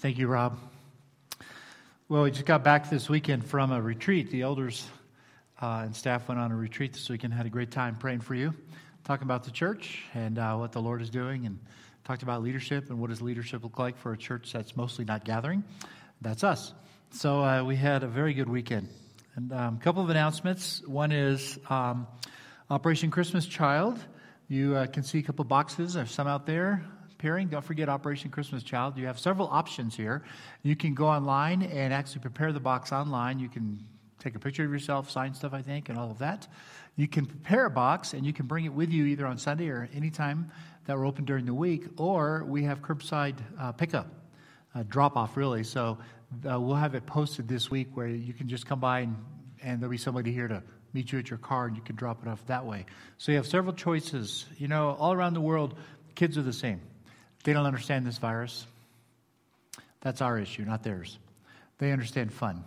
Thank you, Rob. Well, we just got back this weekend from a retreat. The elders uh, and staff went on a retreat this weekend, had a great time praying for you, talking about the church and uh, what the Lord is doing, and talked about leadership and what does leadership look like for a church that's mostly not gathering. That's us. So uh, we had a very good weekend. And a um, couple of announcements. One is um, Operation Christmas Child. You uh, can see a couple boxes. There's some out there preparing. Don't forget Operation Christmas Child. You have several options here. You can go online and actually prepare the box online. You can take a picture of yourself, sign stuff, I think, and all of that. You can prepare a box and you can bring it with you either on Sunday or anytime that we're open during the week, or we have curbside uh, pickup, uh, drop off, really. So uh, we'll have it posted this week where you can just come by and, and there'll be somebody here to meet you at your car and you can drop it off that way. So you have several choices. You know, all around the world, kids are the same. They don't understand this virus. That's our issue, not theirs. They understand fun.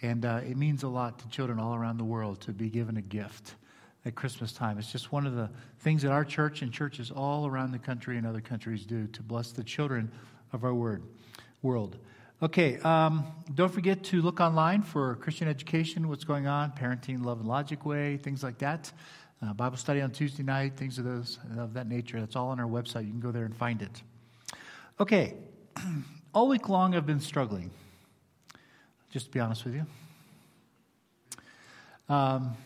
And uh, it means a lot to children all around the world to be given a gift at Christmas time. It's just one of the things that our church and churches all around the country and other countries do to bless the children of our word, world. Okay, um, don't forget to look online for Christian education, what's going on, parenting, love and logic way, things like that uh, Bible study on Tuesday night, things of those of that nature. That's all on our website. You can go there and find it. Okay, all week long I've been struggling. Just to be honest with you, um,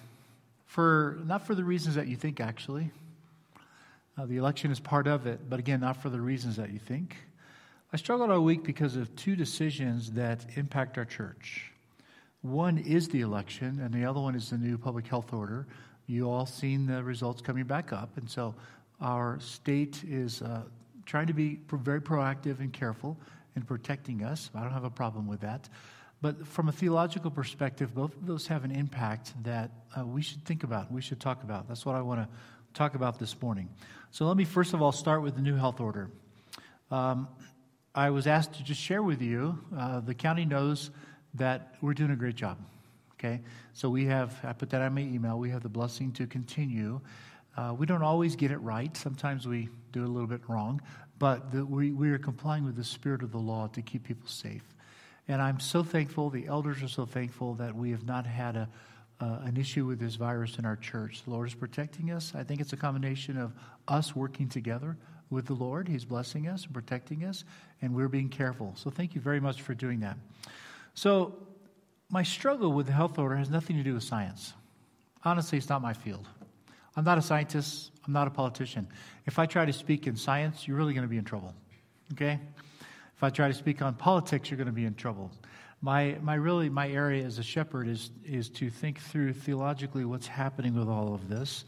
for not for the reasons that you think. Actually, uh, the election is part of it, but again, not for the reasons that you think. I struggled all week because of two decisions that impact our church. One is the election, and the other one is the new public health order you all seen the results coming back up. And so our state is uh, trying to be very proactive and careful in protecting us. I don't have a problem with that. But from a theological perspective, both of those have an impact that uh, we should think about, we should talk about. That's what I want to talk about this morning. So let me first of all start with the new health order. Um, I was asked to just share with you, uh, the county knows that we're doing a great job. Okay? So we have, I put that on my email, we have the blessing to continue. Uh, we don't always get it right. Sometimes we do a little bit wrong, but the, we, we are complying with the spirit of the law to keep people safe. And I'm so thankful, the elders are so thankful that we have not had a, uh, an issue with this virus in our church. The Lord is protecting us. I think it's a combination of us working together with the Lord. He's blessing us and protecting us, and we're being careful. So thank you very much for doing that. So my struggle with the health order has nothing to do with science. Honestly, it's not my field. I'm not a scientist, I'm not a politician. If I try to speak in science, you're really going to be in trouble. Okay? If I try to speak on politics, you're going to be in trouble. My, my really my area as a shepherd is, is to think through theologically what's happening with all of this.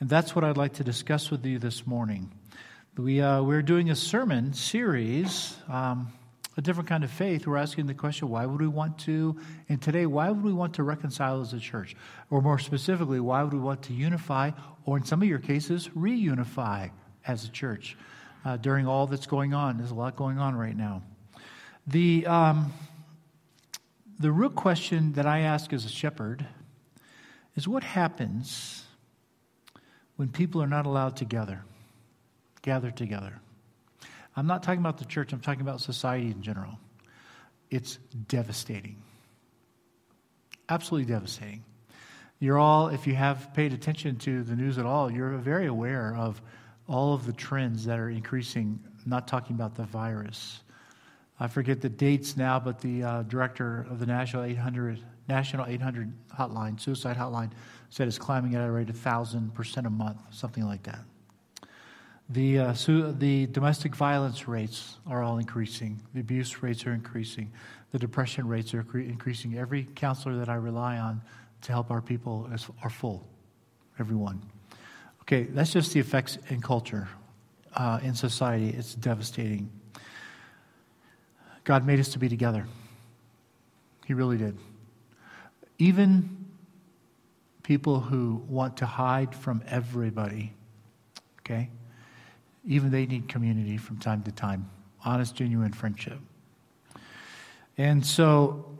And that's what I'd like to discuss with you this morning. We, uh, we're doing a sermon series um, a different kind of faith, we're asking the question why would we want to, and today, why would we want to reconcile as a church? Or more specifically, why would we want to unify, or in some of your cases, reunify as a church uh, during all that's going on? There's a lot going on right now. The, um, the real question that I ask as a shepherd is what happens when people are not allowed to gather, gather together? I'm not talking about the church, I'm talking about society in general. It's devastating. Absolutely devastating. You're all, if you have paid attention to the news at all, you're very aware of all of the trends that are increasing, not talking about the virus. I forget the dates now, but the uh, director of the National 800, National 800 hotline, suicide hotline, said it's climbing at a rate of 1,000% a month, something like that. The, uh, the domestic violence rates are all increasing. The abuse rates are increasing. The depression rates are cre- increasing. Every counselor that I rely on to help our people is, are full. Everyone. Okay, that's just the effects in culture, uh, in society. It's devastating. God made us to be together. He really did. Even people who want to hide from everybody, okay? Even they need community from time to time, honest, genuine friendship. And so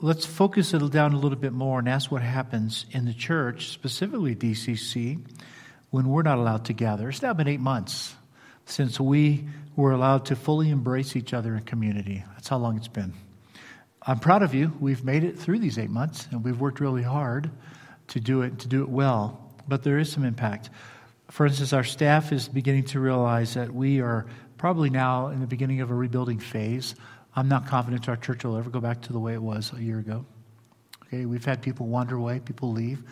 let's focus it down a little bit more and ask what happens in the church, specifically DCC, when we're not allowed to gather. It's now been eight months since we we're allowed to fully embrace each other in community. That's how long it's been. I'm proud of you. We've made it through these eight months, and we've worked really hard to do it to do it well. But there is some impact. For instance, our staff is beginning to realize that we are probably now in the beginning of a rebuilding phase. I'm not confident our church will ever go back to the way it was a year ago. Okay, we've had people wander away, people leave.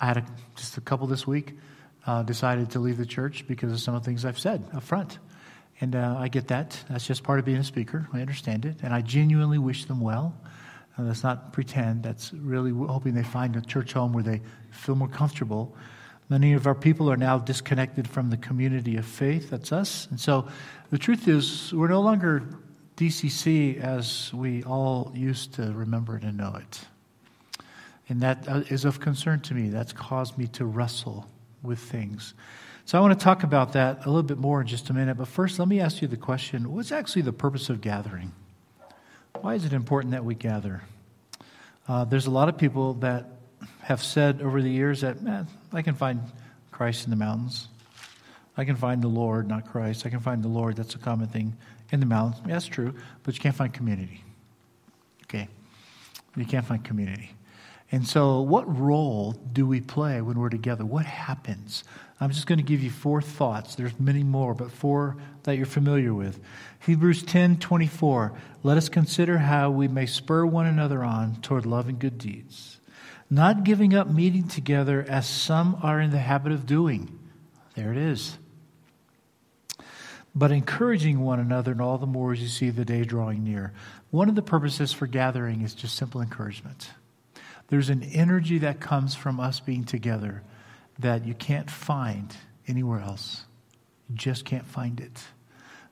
I had a, just a couple this week uh, decided to leave the church because of some of the things I've said up front. And uh, I get that. That's just part of being a speaker. I understand it. And I genuinely wish them well. Uh, let's not pretend. That's really hoping they find a church home where they feel more comfortable. Many of our people are now disconnected from the community of faith. That's us. And so the truth is, we're no longer DCC as we all used to remember and know it. And that uh, of concern to me. That's caused me to wrestle with things. So I want to talk about that a little bit more in just a minute. But first, let me ask you the question what's actually the purpose of gathering? Why is it important that we gather? Uh, there's a lot of people that have said over the years that, man, I can find Christ in the mountains. I can find the Lord, not Christ. I can find the Lord. That's a common thing in the mountains. Yeah, that's true, but you can't find community. Okay? You can't find community. And so, what role do we play when we're together? What happens? I'm just going to give you four thoughts. There's many more, but four that you're familiar with. Hebrews 10 24. Let us consider how we may spur one another on toward love and good deeds, not giving up meeting together as some are in the habit of doing. There it is. But encouraging one another, and all the more as you see the day drawing near. One of the purposes for gathering is just simple encouragement. There's an energy that comes from us being together that you can't find anywhere else. You just can't find it.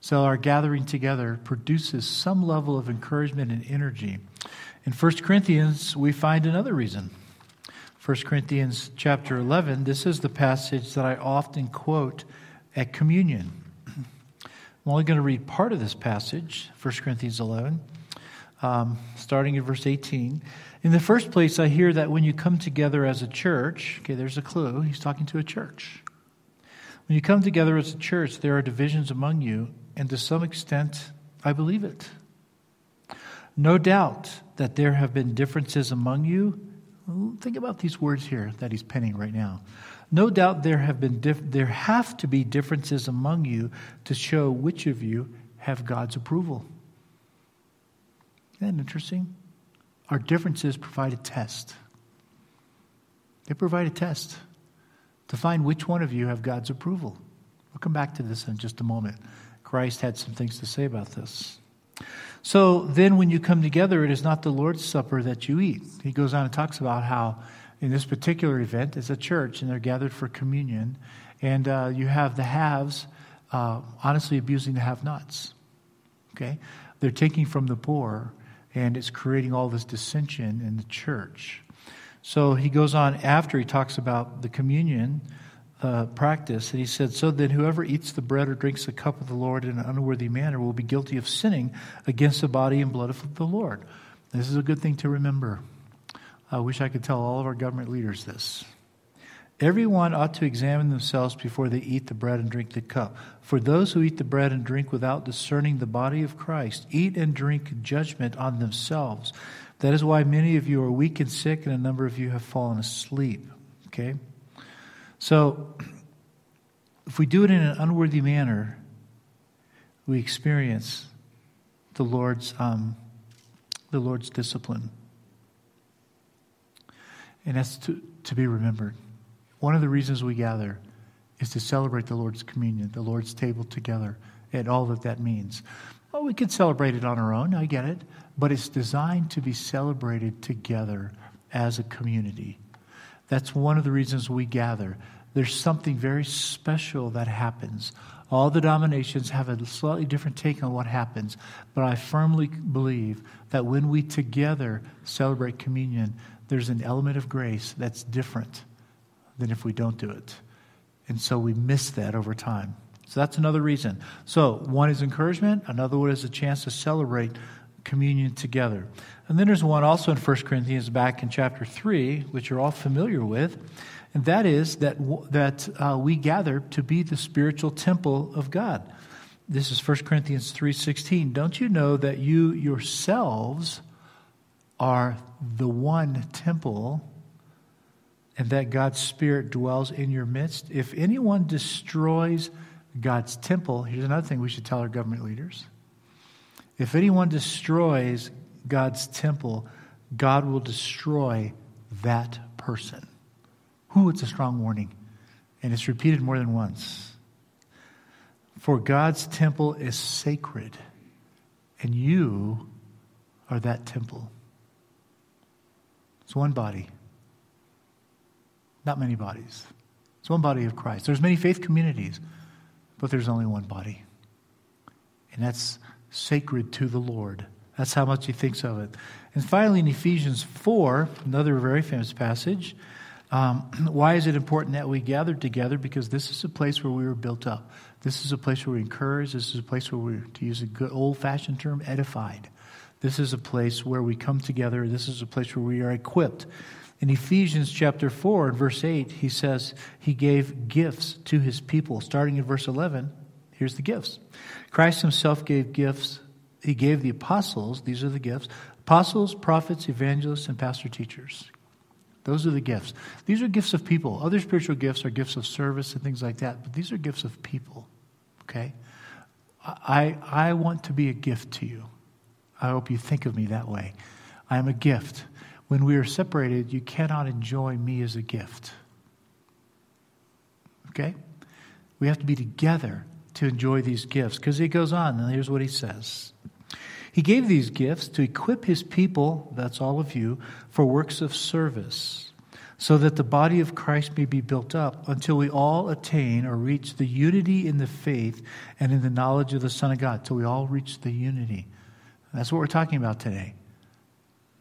So our gathering together produces some level of encouragement and energy. In 1 Corinthians, we find another reason. 1 Corinthians chapter 11, this is the passage that I often quote at communion. I'm only going to read part of this passage, 1 Corinthians 11, um, starting in verse 18. In the first place, I hear that when you come together as a church, okay, there's a clue. He's talking to a church. When you come together as a church, there are divisions among you, and to some extent, I believe it. No doubt that there have been differences among you. Think about these words here that he's penning right now. No doubt there have been dif- there have to be differences among you to show which of you have God's approval. Isn't that interesting? Our differences provide a test. They provide a test to find which one of you have God's approval. We'll come back to this in just a moment. Christ had some things to say about this. So then, when you come together, it is not the Lord's Supper that you eat. He goes on and talks about how, in this particular event, it's a church and they're gathered for communion, and uh, you have the haves uh, honestly abusing the have nots. Okay? They're taking from the poor and it's creating all this dissension in the church. So he goes on after he talks about the communion uh, practice, and he said, So then whoever eats the bread or drinks the cup of the Lord in an unworthy manner will be guilty of sinning against the body and blood of the Lord. This is a good thing to remember. I wish I could tell all of our government leaders this. Everyone ought to examine themselves before they eat the bread and drink the cup. For those who eat the bread and drink without discerning the body of Christ eat and drink judgment on themselves. That is why many of you are weak and sick, and a number of you have fallen asleep. Okay? So, if we do it in an unworthy manner, we experience the Lord's, um, the Lord's discipline. And that's to, to be remembered. One of the reasons we gather is to celebrate the Lord's communion, the Lord's table together, and all that that means. Well, we could celebrate it on our own, I get it, but it's designed to be celebrated together as a community. That's one of the reasons we gather. There's something very special that happens. All the denominations have a slightly different take on what happens, but I firmly believe that when we together celebrate communion, there's an element of grace that's different than if we don't do it. And so we miss that over time. So that's another reason. So one is encouragement, another one is a chance to celebrate communion together. And then there's one also in 1 Corinthians back in chapter 3, which you're all familiar with, and that is that, that uh, we gather to be the spiritual temple of God. this is 1 Corinthians 3:16. Don't you know that you yourselves are the one temple and that God's spirit dwells in your midst? If anyone destroys God's temple, here's another thing we should tell our government leaders. If anyone destroys God's temple, God will destroy that person. Who? It's a strong warning. And it's repeated more than once. For God's temple is sacred, and you are that temple. It's one body, not many bodies. It's one body of Christ. There's many faith communities, but there's only one body. And that's sacred to the Lord. That's how much he thinks of it. And finally, in Ephesians 4, another very famous passage, um, why is it important that we gather together? Because this is a place where we were built up. This is a place where we encourage. This is a place where we, to use a good old fashioned term, edified. This is a place where we come together. This is a place where we are equipped. In Ephesians chapter 4 and verse 8, he says he gave gifts to his people. Starting in verse 11, here's the gifts. Christ himself gave gifts. He gave the apostles, these are the gifts, apostles, prophets, evangelists, and pastor teachers. Those are the gifts. These are gifts of people. Other spiritual gifts are gifts of service and things like that, but these are gifts of people. Okay? I, I want to be a gift to you. I hope you think of me that way. I am a gift. When we are separated, you cannot enjoy me as a gift. Okay? We have to be together to enjoy these gifts because he goes on, and here's what he says he gave these gifts to equip his people, that's all of you, for works of service, so that the body of Christ may be built up until we all attain or reach the unity in the faith and in the knowledge of the Son of God, till we all reach the unity. That's what we're talking about today.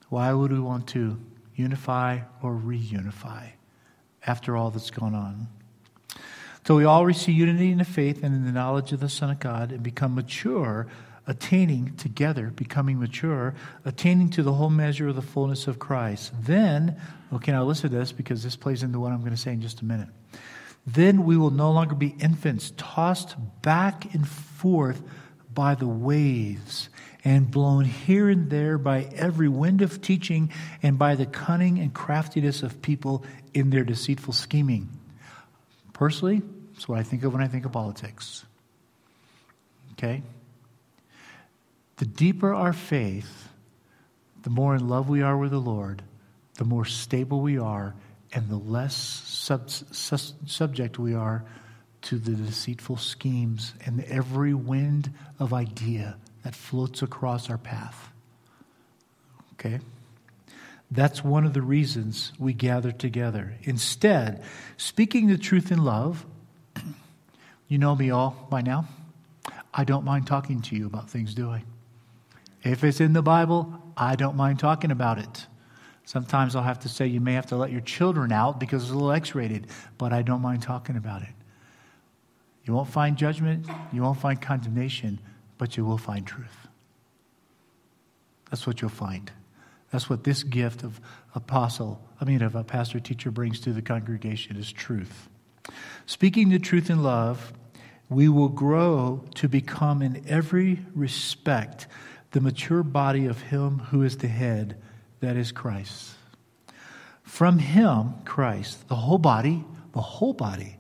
Why would we want to unify or reunify after all that's gone on? Till we all receive unity in the faith and in the knowledge of the Son of God and become mature attaining together, becoming mature, attaining to the whole measure of the fullness of Christ. Then, okay, now listen to this because this plays into what I'm going to say in just a minute. Then we will no longer be infants, tossed back and forth by the waves and blown here and there by every wind of teaching and by the cunning and craftiness of people in their deceitful scheming. Personally, that's what I think of when I think of politics. Okay? The deeper our faith, the more in love we are with the Lord, the more stable we are, and the less sub, subject we are to the deceitful schemes and every wind of idea that floats across our path. Okay? That's one of the reasons we gather together. Instead, speaking the truth in love, you know me all by now. I don't mind talking to you about things, do I? If it's in the Bible, I don't mind talking about it. Sometimes I'll have to say you may have to let your children out because it's a little X rated, but I don't mind talking about it. You won't find judgment, you won't find condemnation, but you will find truth. That's what you'll find. That's what this gift of apostle, I mean, of a pastor teacher brings to the congregation is truth. Speaking the truth in love, we will grow to become in every respect the mature body of Him who is the head, that is Christ. From Him, Christ, the whole body, the whole body,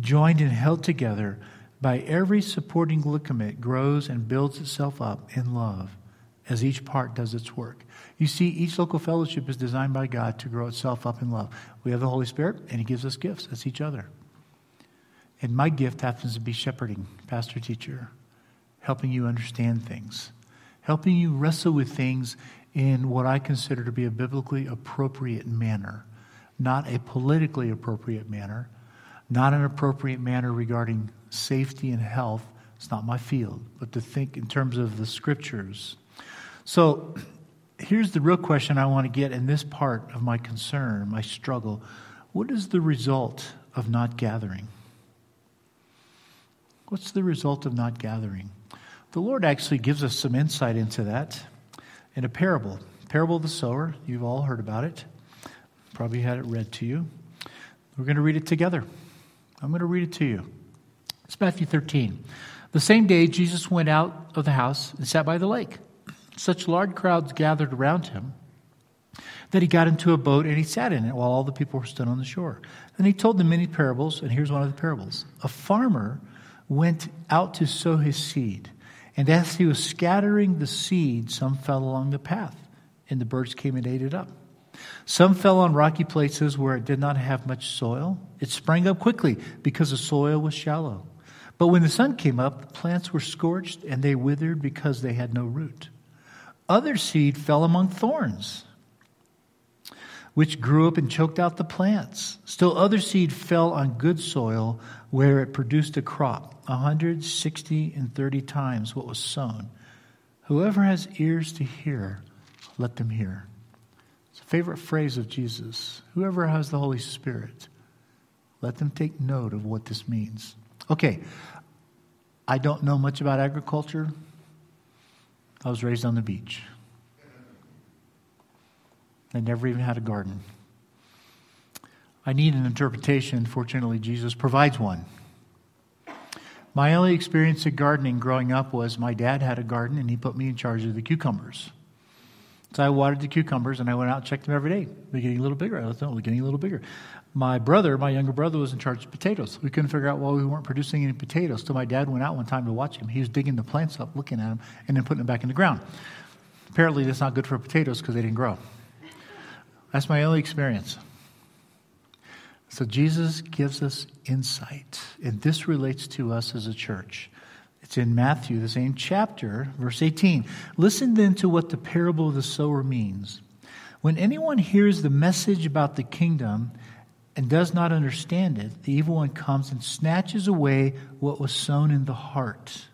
joined and held together by every supporting ligament, grows and builds itself up in love as each part does its work. You see, each local fellowship is designed by God to grow itself up in love. We have the Holy Spirit, and He gives us gifts. That's each other. And my gift happens to be shepherding, pastor teacher, helping you understand things helping you wrestle with things in what I consider to be a biblically appropriate manner, not a politically appropriate manner, not an appropriate manner regarding safety and health. It's not my field, but to think in terms of the scriptures. So here's the real question I want to get in this part of my concern, my struggle. What is the result of not gathering? What's the result of not gathering? The Lord actually gives us some insight into that in a parable. Parable of the sower. You've all heard about it. Probably had it read to you. We're going to read it together. I'm going to read it to you. It's Matthew 13, The same day, Jesus went out of the house and sat by the lake. Such large crowds gathered around him that he got into a boat and he sat in it while all the people were stood on the shore. And he told them many parables, and here's one of the parables. A farmer went out to sow his seed, and as he was scattering the seed, some fell along the path, and the birds came and ate it up. Some fell on rocky places where it did not have much soil. It sprang up quickly because the soil was shallow. But when the sun came up, the plants were scorched and they withered because they had no root. Other seed fell among thorns which grew up and choked out the plants. Still, other seed fell on good soil where it produced a crop, a hundred, sixty, and thirty times what was sown. Whoever has ears to hear, let them hear. It's a favorite phrase of Jesus. Whoever has the Holy Spirit, let them take note of what this means. Okay, I don't know much about agriculture. I was raised on the beach. I never even had a garden. I need an interpretation. Fortunately, Jesus provides one. My only experience of gardening growing up was my dad had a garden and he put me in charge of the cucumbers. So I watered the cucumbers and I went out and checked them every day. They're getting a little bigger. I thought, they're getting a little bigger. My brother, my younger brother, was in charge of potatoes. We couldn't figure out why we weren't producing any potatoes. So my dad went out one time to watch him. He was digging the plants up, looking at them, and then putting them back in the ground. Apparently, that's not good for potatoes because they didn't grow. That's my only experience. So Jesus gives us insight, and this relates to us as a church. It's in Matthew, the same chapter, verse 18. Listen then to what the parable of the sower means. When anyone hears the message about the kingdom and does not understand it, the evil one comes and snatches away what was sown in the heart.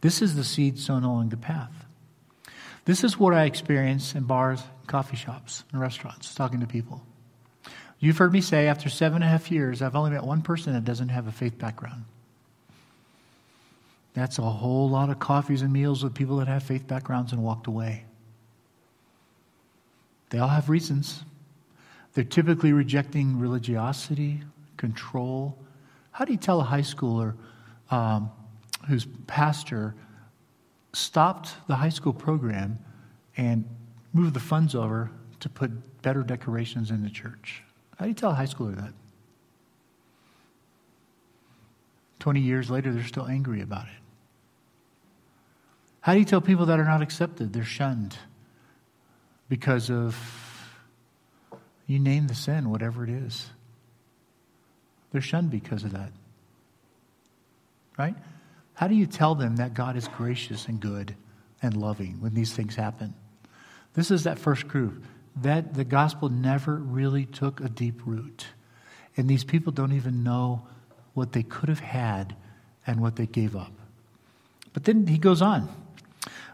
This is the seed sown along the path. This is what I experience in bars, coffee shops, and restaurants, talking to people. You've heard me say after seven and a half years, I've only met one person that doesn't have a faith background. That's a whole lot of coffees and meals with people that have faith backgrounds and walked away. They all have reasons. They're typically rejecting religiosity, control. How do you tell a high schooler um, whose pastor stopped the high school program and moved the funds over to put better decorations in the church. How do you tell a high schooler that? 20 years later, they're still angry about it. How do you tell people that are not accepted? They're shunned because of, you name the sin, whatever it is. They're shunned because of that. Right? How do you tell them that God is gracious and good and loving when these things happen? This is that first group. That the gospel never really took a deep root. And these people don't even know what they could have had and what they gave up. But then he goes on.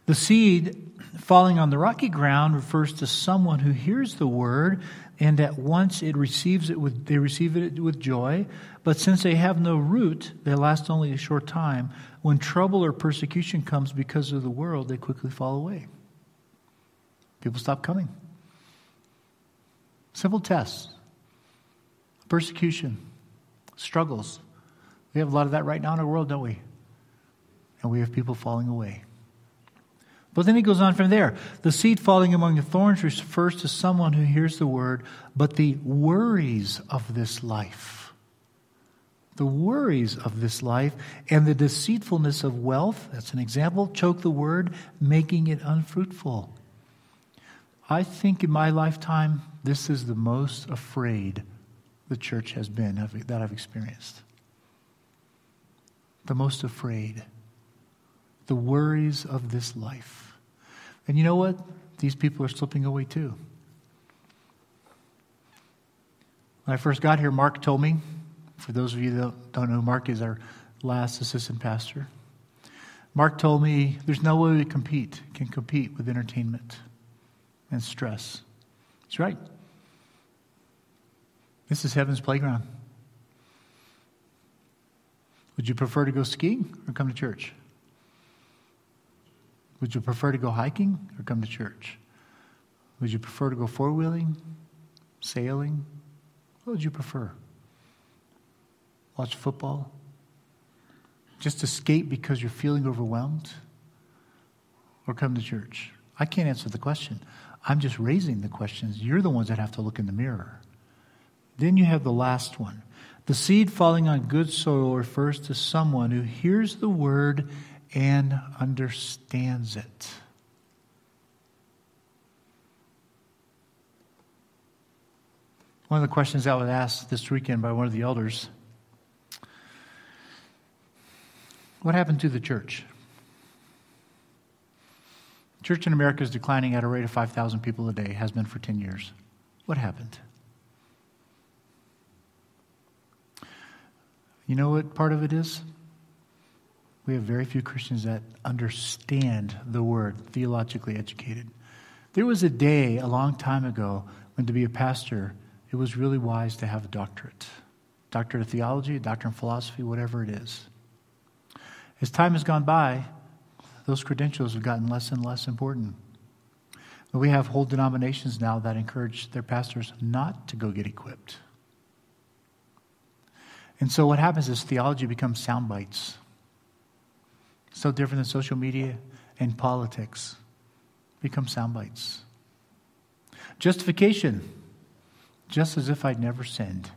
The seed falling on the rocky ground refers to someone who hears the word and at once it receives it with they receive it with joy but since they have no root they last only a short time when trouble or persecution comes because of the world they quickly fall away People stop coming. Simple tests, persecution, struggles. We have a lot of that right now in our world, don't we? And we have people falling away. But then he goes on from there. The seed falling among the thorns refers to someone who hears the word, but the worries of this life, the worries of this life, and the deceitfulness of wealth, that's an example, choke the word, making it unfruitful. I think in my lifetime, this is the most afraid the church has been that I've experienced. The most afraid. The worries of this life. And you know what? These people are slipping away too. When I first got here, Mark told me, for those of you that don't know, Mark is our last assistant pastor. Mark told me there's no way we compete, can compete with entertainment and stress. That's right. This is heaven's playground. Would you prefer to go skiing or come to church? Would you prefer to go hiking or come to church? Would you prefer to go four wheeling, sailing? What would you prefer? Watch football? just escape because you're feeling overwhelmed? Or come to church? I can't answer the question. I'm just raising the questions. You're the ones that have to look in the mirror. Then you have the last one. The seed falling on good soil refers to someone who hears the word and understands it. One of the questions I was asked this weekend by one of the elders what happened to the church? Church in America is declining at a rate of 5,000 people a day, has been for 10 years. What happened? You know what part of it is? We have very few Christians that understand the word, theologically educated. There was a day a long time ago when to be a pastor, it was really wise to have a doctorate. Doctorate of theology, doctorate in philosophy, whatever it is. As time has gone by, those credentials have gotten less and less important. We have whole denominations now that encourage their pastors not to go get equipped. And so what happens is theology becomes sound bites. So different than social media and politics. Become sound bites. Justification, just as if I'd never sinned.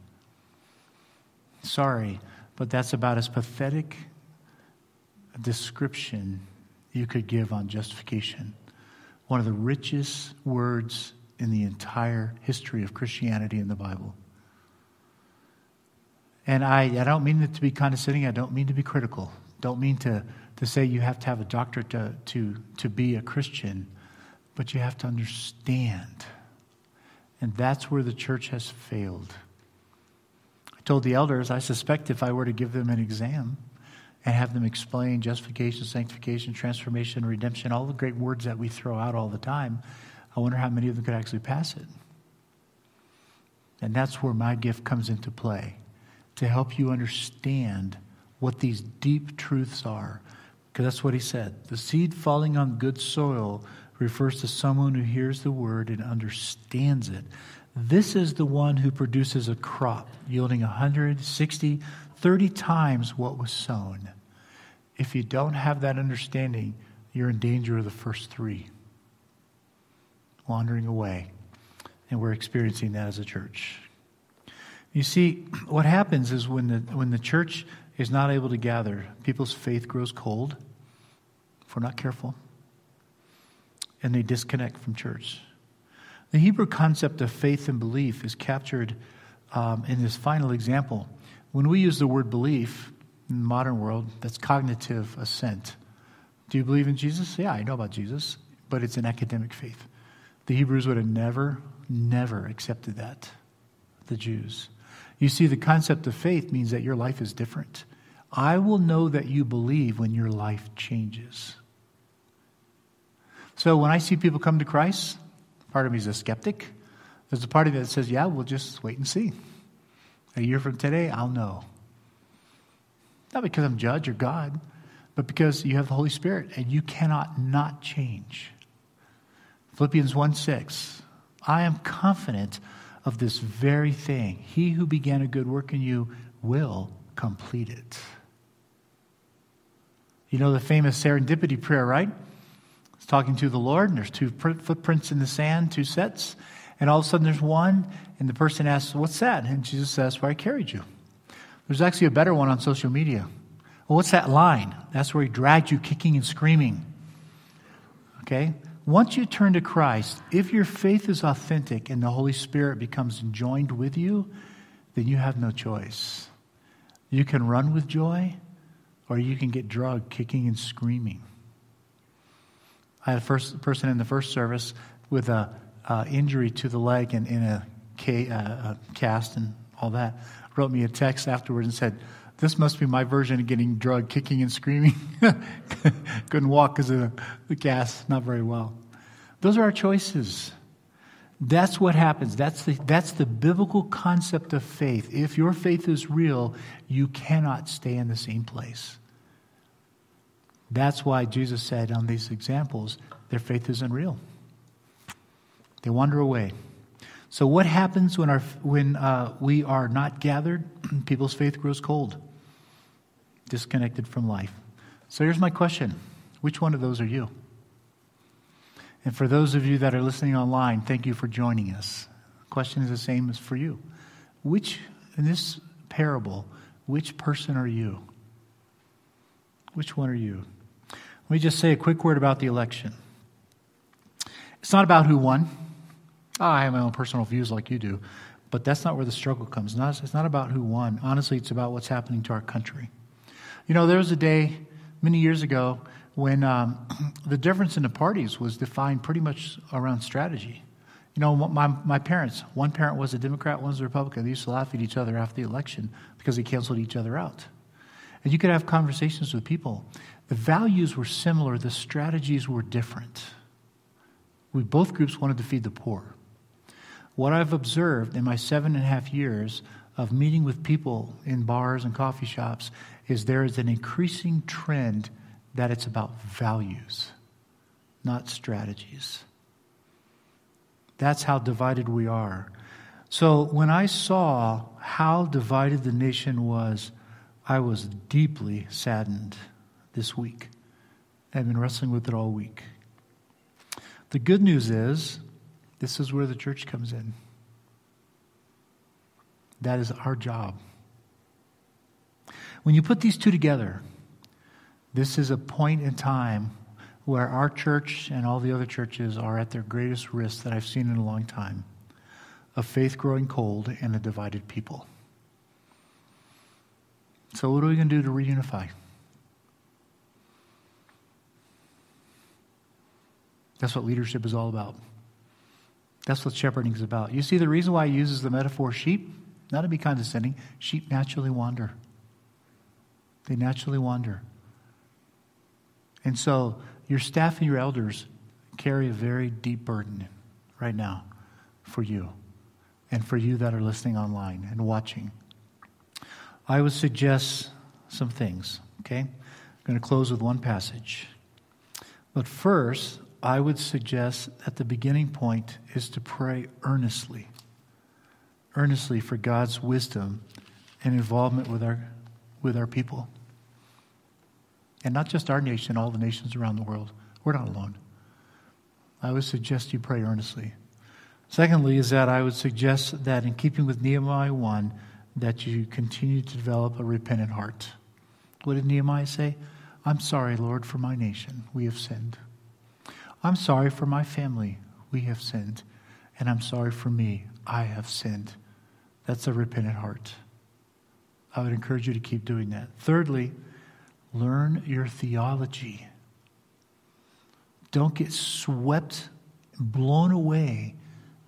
Sorry, but that's about as pathetic a description you could give on justification. One of the richest words in the entire history of Christianity in the Bible. And I, I don't mean it to be condescending, I don't mean to be critical, don't mean to, to say you have to have a doctorate to, to, to be a Christian, but you have to understand. And that's where the church has failed. I told the elders, I suspect if I were to give them an exam, and have them explain justification, sanctification, transformation, redemption, all the great words that we throw out all the time, I wonder how many of them could actually pass it. And that's where my gift comes into play to help you understand what these deep truths are. Because that's what he said. The seed falling on good soil refers to someone who hears the word and understands it. This is the one who produces a crop yielding 160, 30 times what was sown. If you don't have that understanding, you're in danger of the first three wandering away. And we're experiencing that as a church. You see, what happens is when the, when the church is not able to gather, people's faith grows cold, if we're not careful, and they disconnect from church. The Hebrew concept of faith and belief is captured um, in this final example when we use the word belief in the modern world, that's cognitive assent. Do you believe in Jesus? Yeah, I know about Jesus, but it's an academic faith. The Hebrews would have never, never accepted that, the Jews. You see, the concept of faith means that your life is different. I will know that you believe when your life changes. So when I see people come to Christ, part of me is a skeptic. There's a part of me that says, yeah, we'll just wait and see. A year from today, I'll know. Not because I'm judge or God, but because you have the Holy Spirit and you cannot not change. Philippians 1 6. I am confident of this very thing. He who began a good work in you will complete it. You know the famous serendipity prayer, right? It's talking to the Lord, and there's two footprints in the sand, two sets, and all of a sudden there's one, and the person asks, What's that? And Jesus says, Where I carried you. There's actually a better one on social media. Well, what's that line? That's where he dragged you kicking and screaming. Okay? Once you turn to Christ, if your faith is authentic and the Holy Spirit becomes joined with you, then you have no choice. You can run with joy, or you can get drugged kicking and screaming. I had a first person in the first service with a uh, injury to the leg and in uh, a cast and all that wrote me a text afterwards and said, This must be my version of getting drugged, kicking and screaming. Couldn't walk because of the gas, not very well. Those are our choices. That's what happens. That's the, that's the biblical concept of faith. If your faith is real, you cannot stay in the same place. That's why Jesus said on these examples, their faith isn't real. They wander away. So, what happens when, our, when uh, we are not gathered? People's faith grows cold. Disconnected from life. So here's my question Which one of those are you? And for those of you that are listening online, thank you for joining us. The question is the same as for you. Which, in this parable, which person are you? Which one are you? Let me just say a quick word about the election. It's not about who won. Oh, I have my own personal views like you do, but that's not where the struggle comes. It's not about who won. Honestly, it's about what's happening to our country. You know, there was a day many years ago when um, the difference in the parties was defined pretty much around strategy. You know, my, my parents, one parent was a Democrat, one was a Republican. They used to laugh at each other after the election because they canceled each other out. And you could have conversations with people. The values were similar, the strategies were different. We both groups wanted to feed the poor. What I've observed in my seven and a half years of meeting with people in bars and coffee shops is there is an increasing trend that it's about values, not strategies. That's how divided we are. So when I saw how divided the nation was, I was deeply saddened this week. I've been wrestling with it all week. The good news is, this is where the church comes in. That is our job. When you put these two together, this is a point in time where our church and all the other churches are at their greatest risk that I've seen in a long time of faith growing cold and a divided people. So, what are we going to do to reunify? That's what leadership is all about. That's what shepherding is about. You see, the reason why he uses the metaphor sheep, not to be condescending, sheep naturally wander. They naturally wander. And so, your staff and your elders carry a very deep burden right now for you and for you that are listening online and watching. I would suggest some things, okay? I'm going to close with one passage. But first, I would suggest that the beginning point is to pray earnestly, earnestly for God's wisdom and involvement with our, with our people. And not just our nation, all the nations around the world. We're not alone. I would suggest you pray earnestly. Secondly, is that I would suggest that in keeping with Nehemiah 1, that you continue to develop a repentant heart. What did Nehemiah say? I'm sorry, Lord, for my nation. We have sinned. I'm sorry for my family. We have sinned. And I'm sorry for me. I have sinned. That's a repentant heart. I would encourage you to keep doing that. Thirdly, learn your theology. Don't get swept, blown away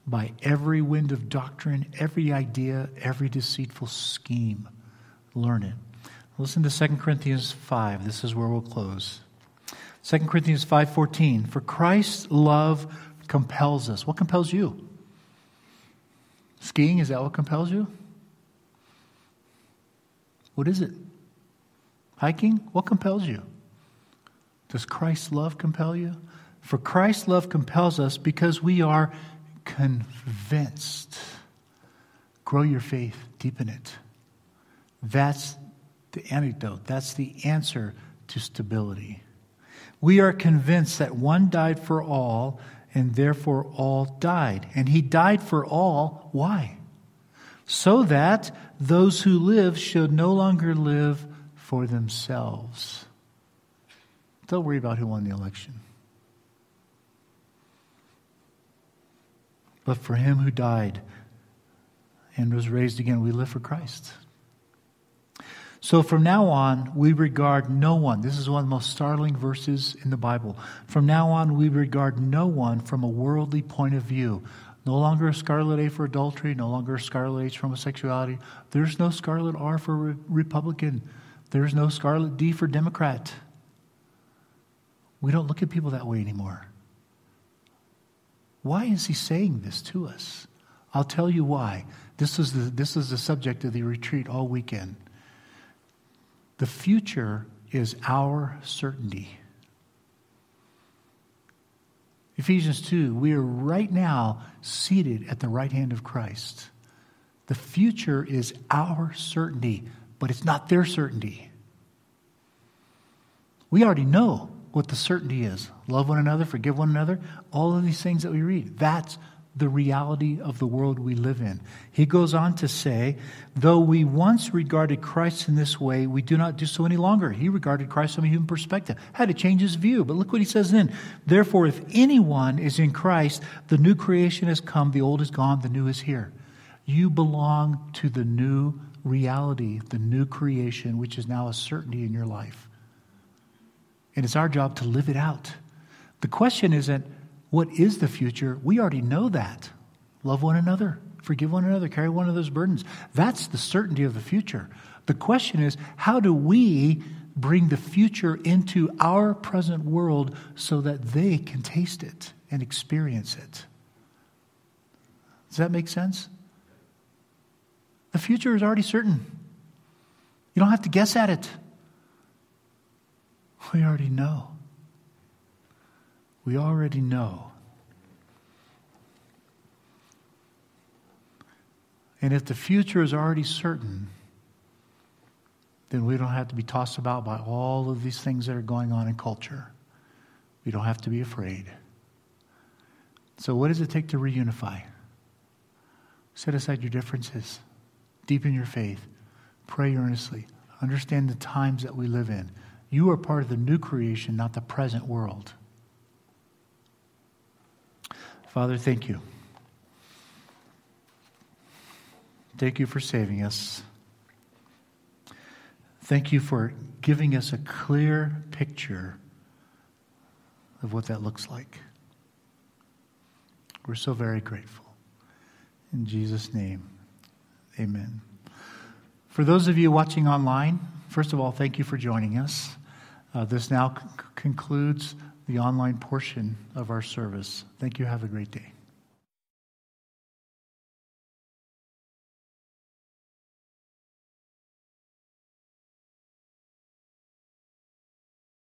by every wind of doctrine, every idea, every deceitful scheme. Learn it. Listen to 2 Corinthians 5. This is where we'll close. 2 Corinthians 5:14 For Christ's love compels us. What compels you? Skiing is that what compels you? What is it? Hiking? What compels you? Does Christ's love compel you? For Christ's love compels us because we are convinced. Grow your faith, deepen it. That's the antidote. That's the answer to stability. We are convinced that one died for all, and therefore all died. And he died for all. Why? So that those who live should no longer live for themselves. Don't worry about who won the election. But for him who died and was raised again, we live for Christ. So from now on, we regard no one. This is one of the most startling verses in the Bible. From now on, we regard no one from a worldly point of view. No longer a scarlet A for adultery, no longer a scarlet H for homosexuality. There's no scarlet R for re- Republican. There's no scarlet D for Democrat. We don't look at people that way anymore. Why is he saying this to us? I'll tell you why. This is the, this is the subject of the retreat all weekend. The future is our certainty. Ephesians 2, we are right now seated at the right hand of Christ. The future is our certainty, but it's not their certainty. We already know what the certainty is love one another, forgive one another, all of these things that we read. That's the reality of the world we live in. He goes on to say, though we once regarded Christ in this way, we do not do so any longer. He regarded Christ from a human perspective, had to change his view. But look what he says then. Therefore, if anyone is in Christ, the new creation has come, the old is gone, the new is here. You belong to the new reality, the new creation, which is now a certainty in your life. And it's our job to live it out. The question isn't, what is the future? We already know that. Love one another, forgive one another, carry one those burdens. That's the certainty of the future. The question is, how do we bring the future into our present world so that they can taste it and experience it? Does that make sense? The future is already certain. You don't have to guess at it. We already know. We already know. And if the future is already certain, then we don't have to be tossed about by all of these things that are going on in culture. We don't have to be afraid. So, what does it take to reunify? Set aside your differences, deepen your faith, pray earnestly, understand the times that we live in. You are part of the new creation, not the present world. Father, thank you. Thank you for saving us. Thank you for giving us a clear picture of what that looks like. We're so very grateful. In Jesus' name, amen. For those of you watching online, first of all, thank you for joining us. Uh, this now c- concludes the online portion of our service. Thank you. Have a great day.